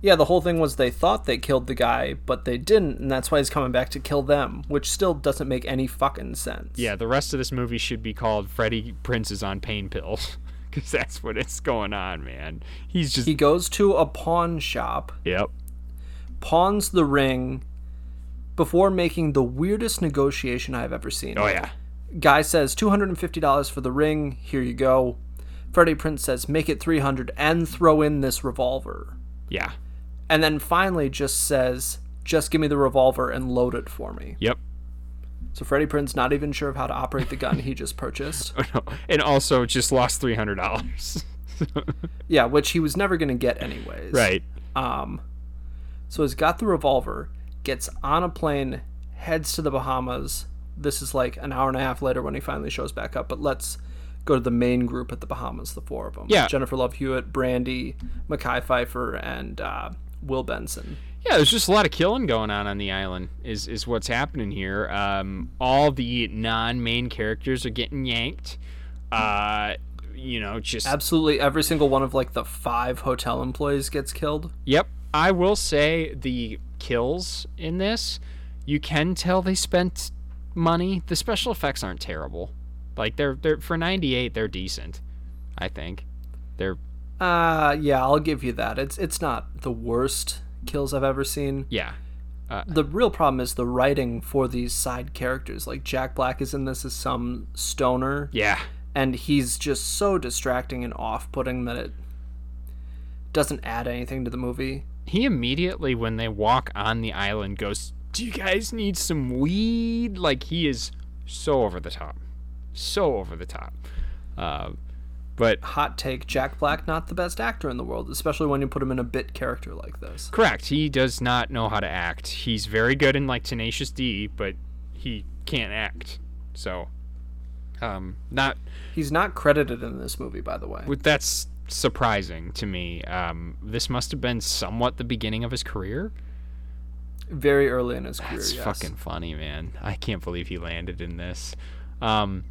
Yeah, the whole thing was they thought they killed the guy, but they didn't, and that's why he's coming back to kill them, which still doesn't make any fucking sense. yeah. The rest of this movie should be called Freddie Prinze is on pain pills, because that's what it's going on, man. He's just He goes to a pawn shop, yep. Pawns the ring before making the weirdest negotiation I've ever seen. Oh yeah. Guy says $250 for the ring, here you go. Freddie Prinze says make it 300 and throw in this revolver. Yeah. And then finally just says just give me the revolver and load it for me. Yep. So Freddie Prinze not even sure of how to operate the gun he just purchased. oh, no. and also just lost three hundred dollars. Yeah, which he was never going to get anyways. right. Um, so he's got the revolver, gets on a plane, heads to the Bahamas. This is like an hour and a half later when he finally shows back up. But let's go to the main group at the Bahamas, the four of them. Yeah. Jennifer Love Hewitt, Brandy, Mekhi Phifer, and uh, Will Benson. Yeah, there's just a lot of killing going on on the island. Is is what's happening here. Um, all the non-main characters are getting yanked. Uh, you know, just Absolutely every single one of like the five hotel employees gets killed. Yep. I will say the kills in this, you can tell they spent money. The special effects aren't terrible. Like they're they're for 98 they're decent. I think. They're Uh yeah, I'll give you that. It's it's not the worst kills I've ever seen. yeah. the real problem is the writing for these side characters. Like Jack Black is in this as some stoner, Yeah. and he's just so distracting and off-putting that it doesn't add anything to the movie. He immediately when they walk on the island goes, "Do you guys need some weed?" Like he is so over the top. So over the top. Uh, but Hot take: Jack Black not the best actor in the world, especially when you put him in a bit character like this. Correct. He does not know how to act. He's very good in like Tenacious D, but he can't act. So, um, not He's not credited in this movie, by the way. that's surprising to me. Um, this must have been somewhat the beginning of his career. Very early in his career. That's yes. fucking funny, man. I can't believe he landed in this. Um,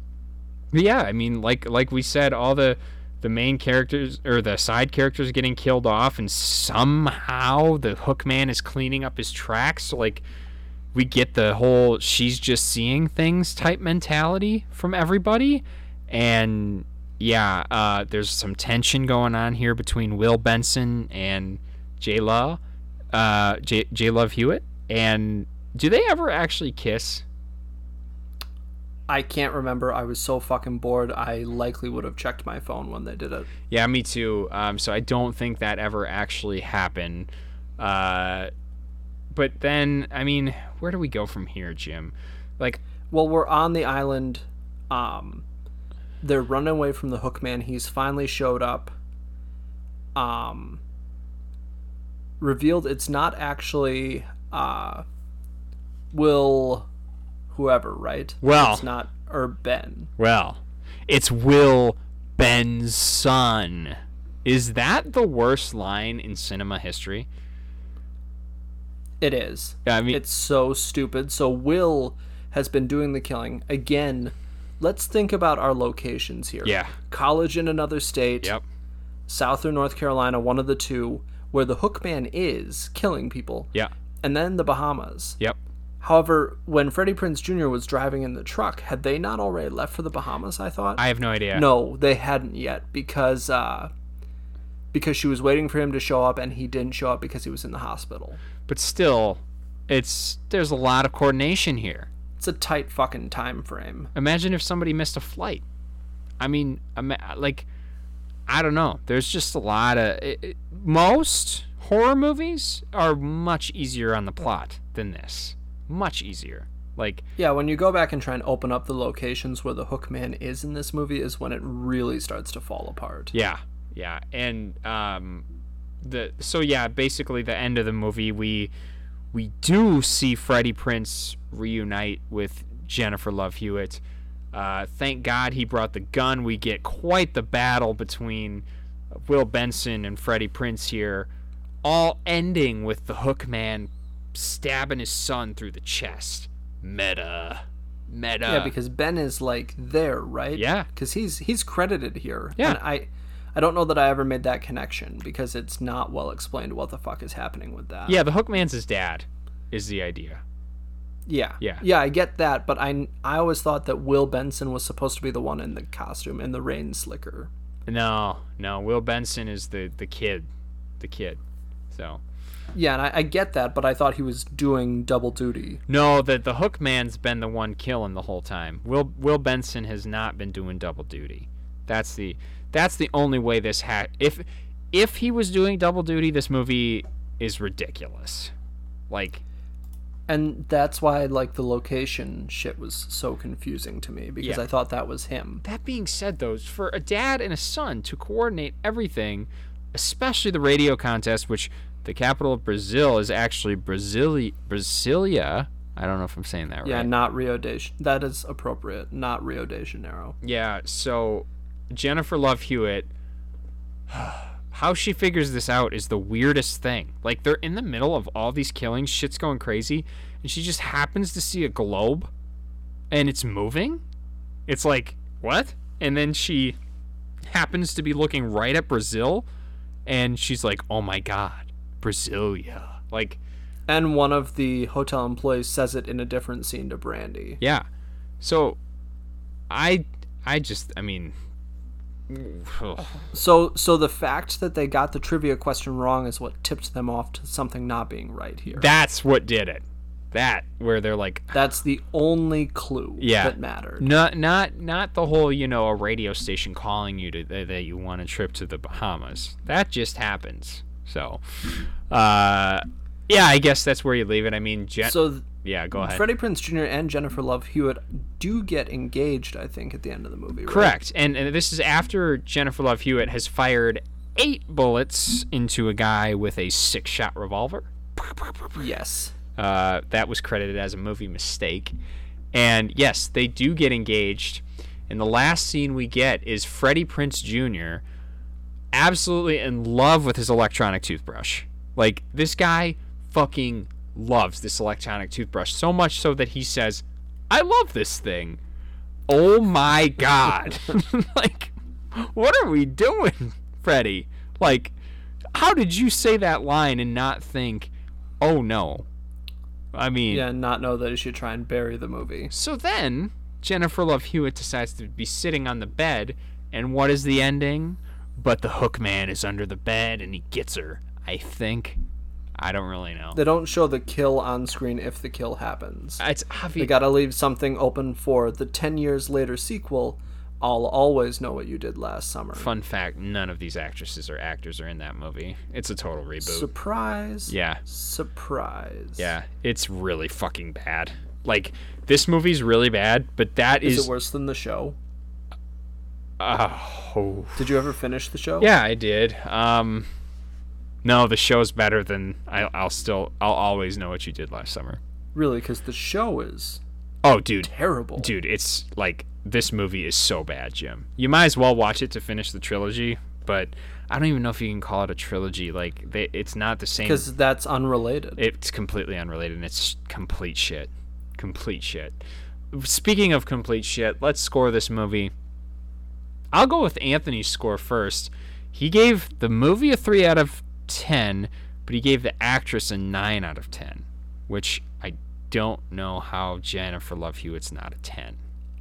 yeah, I mean, like like we said, all the the main characters or the side characters getting killed off, and somehow the Hookman is cleaning up his tracks. Like, we get the whole she's just seeing things type mentality from everybody, and yeah, uh, there's some tension going on here between Will Benson and J. Law, uh, J. J. Love Hewitt, and do they ever actually kiss? I can't remember. I was so fucking bored. I likely would have checked my phone when they did it. Yeah, me too. Um, so I don't think that ever actually happened. Uh, but then, I mean, where do we go from here, Jim? Like, Well, we're on the island. Um, they're running away from the Hookman. He's finally showed up. Um, revealed it's not actually uh, Will, whoever, right? Well- it's not or Ben. well, it's Will Ben's son. Is that the worst line in cinema history? It is. Yeah, I mean, It's so stupid. So Will has been doing the killing again. Let's think about our locations here. Yeah. College in another state. yep. South or North Carolina, one of the two, where the Hookman is killing people, Yeah. and then the Bahamas. Yep. However, when Freddie Prinze Jr. was driving in the truck, had they not already left for the Bahamas? I thought. I have no idea. no, they hadn't yet because uh, because she was waiting for him to show up, and he didn't show up because he was in the hospital. But still, it's there's a lot of coordination here. It's a tight fucking time frame. Imagine if somebody missed a flight. I mean, like, I don't know. There's just a lot of it, it- most horror movies are much easier on the plot than this. Much easier. Like, Yeah, when you go back and try and open up the locations where the Hookman is in this movie, is when it really starts to fall apart. yeah, yeah, and um, the so yeah, basically the end of the movie, we we do see Freddie Prinze reunite with Jennifer Love Hewitt. Uh, thank God he brought the gun. We get quite the battle between Will Benson and Freddie Prinze here, all ending with the Hookman stabbing his son through the chest. Meta, meta. Yeah, because Ben is like there, right? Yeah. Because he's he's credited here. Yeah. And I I don't know that I ever made that connection because it's not well explained what the fuck is happening with that. yeah, the Hookman's his dad, is the idea. Yeah. Yeah. Yeah, I get that, but I I always thought that Will Benson was supposed to be the one in the costume in the rain slicker. No, no. Will Benson is the the kid, the kid. So Yeah, and I, I get that, but I thought he was doing double duty. no, the the Hookman's been the one killing the whole time. Will Will Benson has not been doing double duty. That's the that's the only way this had. If if he was doing double duty, this movie is ridiculous. Like And that's why like the location shit was so confusing to me because Yeah. I thought that was him. That being said, though, for a dad and a son to coordinate everything, especially the radio contest, which the capital of Brazil is actually Brasili- Brasilia. I don't know if I'm saying that right. Yeah, not Rio de That is appropriate, not Rio de Janeiro. Yeah, so Jennifer Love Hewitt, how she figures this out is the weirdest thing. Like, they're in the middle of all these killings, shit's going crazy, and she just happens to see a globe and it's moving. It's like, what? And then she happens to be looking right at Brazil and she's like, oh my god, Brasilia. Like, And one of the hotel employees says it in a different scene to Brandy. Yeah. So I I just I mean So so the fact that they got the trivia question wrong is what tipped them off to something not being right here. that's what did it. That where they're like That's the only clue Yeah. that mattered. not not not the whole, you know, a radio station calling you to that, that you want a trip to the Bahamas. That just happens. So uh yeah, I guess that's where you leave it. I mean, Jen- So th- yeah, go ahead. Freddie Prinze Jr. and Jennifer Love Hewitt do get engaged, I think, at the end of the movie. Right? Correct. And, and this is after Jennifer Love Hewitt has fired eight bullets into a guy with a six shot revolver. Yes. Uh, that was credited as a movie mistake. And yes, they do get engaged. And the last scene we get is Freddie Prinze Jr. absolutely in love with his electronic toothbrush. Like, this guy fucking loves this electronic toothbrush so much so that he says, I love this thing. Oh my god. like, what are we doing, Freddy? Like, how did you say that line and not think, oh no? I mean, Yeah, and not know that he should try and bury the movie. so then Jennifer Love Hewitt decides to be sitting on the bed, and what is the ending? But the hook man is under the bed and he gets her. I think. I don't really know. They don't show the kill on screen if the kill happens. It's They gotta leave something open for the 10 years later sequel. I'll always know what you did last summer. Fun fact: None of these actresses or actors are in that movie. It's a total reboot. Surprise. yeah, Surprise. yeah, it's really fucking bad. Like this movie's really bad, but that Is is. it worse than the show? oh, Did you ever finish the show? yeah, I did. Um, no, the show's better than I, I'll still. I'll always know what you did last summer. Really, because the show is Oh, dude, terrible. dude, it's like this movie is so bad, Jim. You might as well watch it to finish the trilogy, but I don't even know if you can call it a trilogy. Like, they, it's not the same. Because that's unrelated. It's completely unrelated and it's complete shit. Complete shit. Speaking of complete shit, let's score this movie. I'll go with Anthony's score first. He gave the movie a 3 out of 10, but he gave the actress a 9 out of 10, which I don't know how Jennifer Love Hewitt's not a 10.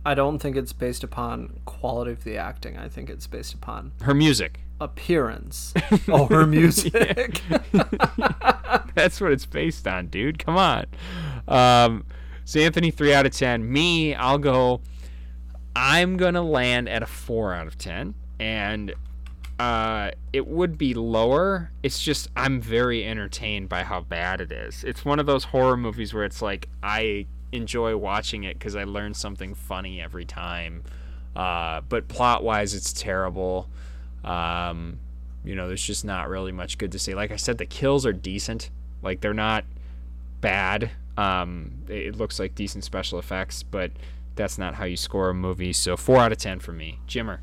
I don't think it's based upon quality of the acting. I think it's based upon Her music. appearance. oh, her music. That's what it's based on, dude. Come on. Um, so Anthony, three out of ten. Me, I'll go. I'm gonna land at a four out of ten, and uh, it would be lower. It's just I'm very entertained by how bad it is. It's one of those horror movies where it's like I enjoy watching it because I learn something funny every time. Uh, but plot wise, it's terrible. Um, you know, there's just not really much good to say. Like I said, the kills are decent. Like they're not bad. Um, it it looks like decent special effects, but that's not how you score a movie. So four out of ten for me. Jimmer.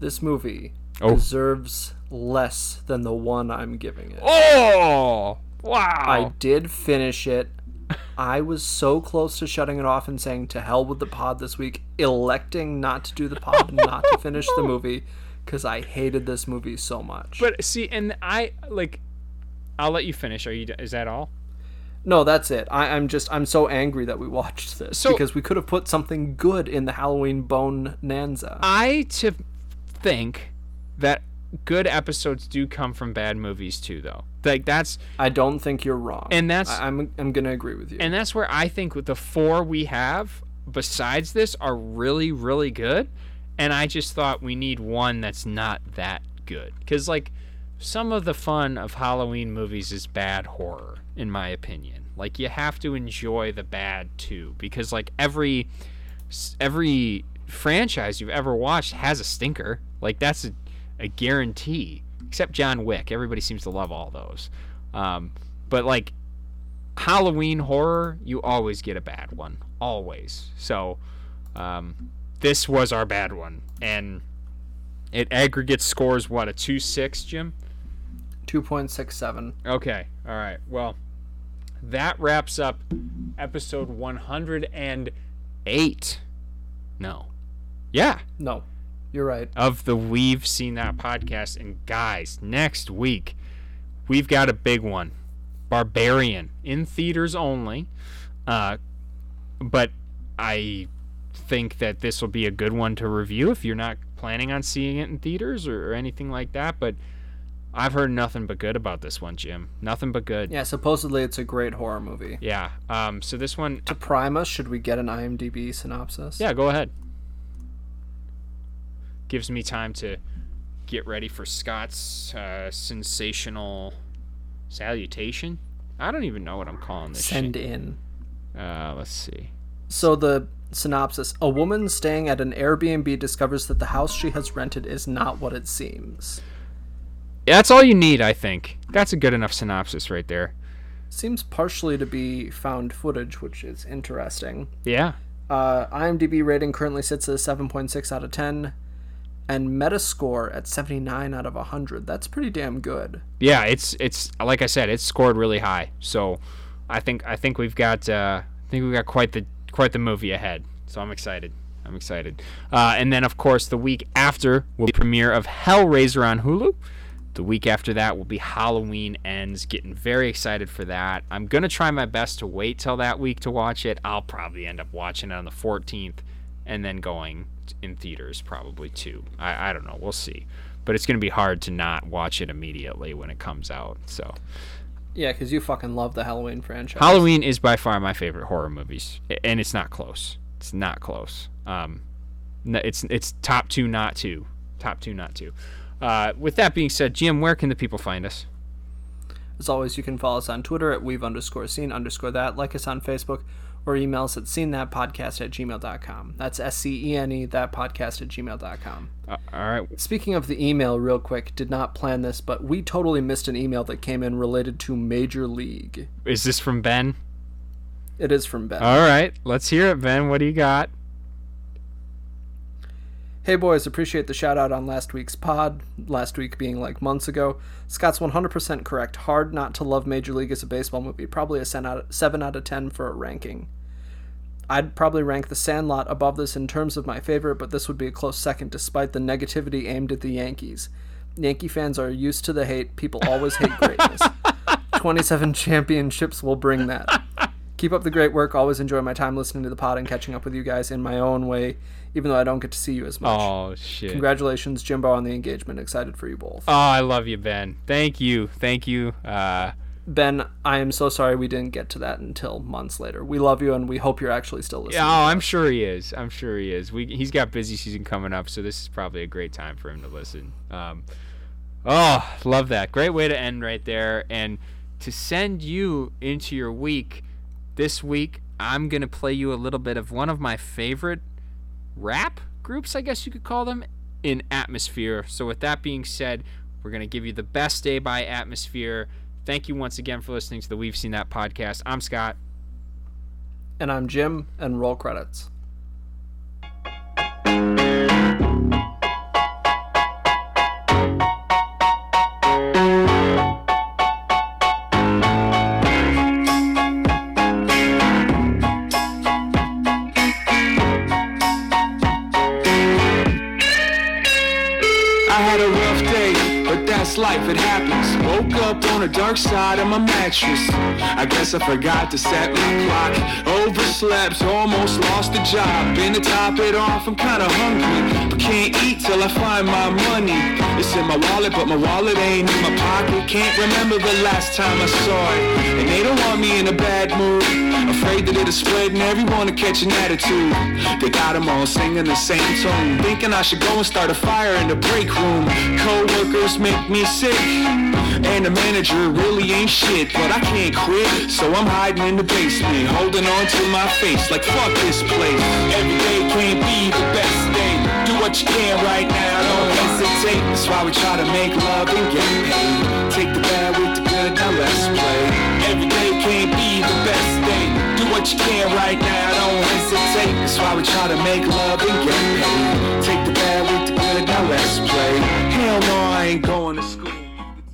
This movie Oh. deserves less than the one I'm giving it. Oh wow! I did finish it. I was so close to shutting it off and saying to hell with the pod this week, electing not to do the pod, not to finish the movie, because I hated this movie so much. but see, and I like. I'll let you finish. Are you? Is that all? no, that's it. I, I'm just I'm so angry that we watched this So- because we could have put something good in the Halloween Bone Nanza. I to think that good episodes do come from bad movies too, though. Like that's I don't think you're wrong, And that's- I, I'm I'm gonna agree with you. and that's where I think the four we have besides this are really really good, and I just thought we need one that's not that good because like some of the fun of Halloween movies is bad horror in my opinion. Like you have to enjoy the bad too because like every every franchise you've ever watched has a stinker. Like that's a, a guarantee. Except John Wick, everybody seems to love all those. Um, but like Halloween horror, you always get a bad one, always. So um, this was our bad one, and it aggregate scores what a two six, Jim. Two point six seven. Okay. All right. Well, that wraps up episode 108. No. Yeah. No, you're right. Of the We've Seen That podcast. And guys, next week, we've got a big one Barbarian in theaters only. Uh, but I think that this will be a good one to review if you're not planning on seeing it in theaters or, or anything like that. But I've heard nothing but good about this one, Jim. Nothing but good. Yeah, supposedly it's a great horror movie. Yeah. Um. So this one. To prime us, should we get an IMDb synopsis? Yeah. Go ahead. Gives me time to get ready for Scott's uh, sensational salutation. I don't even know what I'm calling this. Send shit. in. Uh. Let's see. So the synopsis: A woman staying at an Airbnb discovers that the house she has rented is not what it seems. That's all you need, I think. That's a good enough synopsis right there. Seems partially to be found footage, which is interesting. Yeah. Uh, IMDb rating currently sits at a 7.6 out of 10, and Metascore at 79 out of 100. That's pretty damn good. Yeah. It's it's like I said, it's scored really high. So I think I think we've got uh, I think we've got quite the quite the movie ahead. So I'm excited. I'm excited. Uh, and then, of course, the week after will be premiere of Hellraiser on Hulu. The week after that will be Halloween Ends. Getting very excited for that. I'm gonna try my best to wait till that week to watch it. I'll probably end up watching it on the 14th, and then going in theaters probably too. I, I don't know. We'll see. But it's gonna be hard to not watch it immediately when it comes out. So. Yeah, because you fucking love the Halloween franchise. Halloween is by far my favorite horror movies, and it's not close. It's not close. Um, it's it's top two, not two. Top two, not two. Uh, with that being said, Jim, where can the people find us? As always, you can follow us on Twitter at we've underscore seen underscore that, like us on Facebook, or email us at seen that podcast at gmail.com. That's S C E N E, that podcast at gmail.com. Uh, all right. Speaking of the email, real quick, did not plan this, but we totally missed an email that came in related to Major League. Is this from Ben? It is from Ben. All right. Let's hear it, Ben. What do you got? Hey boys, appreciate the shout out on last week's pod, last week being like months ago. Scott's 100% correct. Hard not to love Major League as a baseball movie. Probably a 7 out of 10 for a ranking. I'd probably rank The Sandlot above this in terms of my favorite, but this would be a close second despite the negativity aimed at the Yankees. Yankee fans are used to the hate. People always hate greatness. 27 championships will bring that. Keep up the great work. Always enjoy my time listening to the pod and catching up with you guys in my own way even though I don't get to see you as much. Oh shit! Congratulations, Jimbo, on the engagement. Excited for you both. Oh, I love you, Ben. Thank you, thank you. Uh, ben, I am so sorry we didn't get to that until months later. We love you, and we hope you're actually still listening. Yeah, oh, I'm sure he is. I'm sure he is. We he's got busy season coming up, so this is probably a great time for him to listen. Um, oh, love that. Great way to end right there, and to send you into your week. This week, I'm gonna play you a little bit of one of my favorite rap groups, I guess you could call them, in Atmosphere. So, with that being said, we're going to give you the best day by Atmosphere. Thank you once again for listening to the We've Seen That podcast. I'm Scott. And I'm Jim, and roll credits. The dark side of my mattress. I guess I forgot to set my clock. Overslept, almost lost the job. Been to top it off, I'm kinda hungry. But can't eat till I find my money. It's in my wallet, but my wallet ain't in my pocket. Can't remember the last time I saw it. And they don't want me in a bad mood. Afraid that it'll spread and everyone will catch an attitude. They got them all singing the same tune. Thinking I should go and start a fire in the break room. Co-workers make me sick. And the manager really ain't shit, but I can't quit. So I'm hiding in the basement, holding on to my face like fuck this place. Every day can't be the best day. Do what you can right now, don't hesitate. That's why we try to make love and get paid. Take the bad with the good, now let's play. Every day can't be the best day. What you can right now, don't hesitate. That's why we try to make love and get paid. Take the bad with the good, now let's play. Hell no, I ain't going to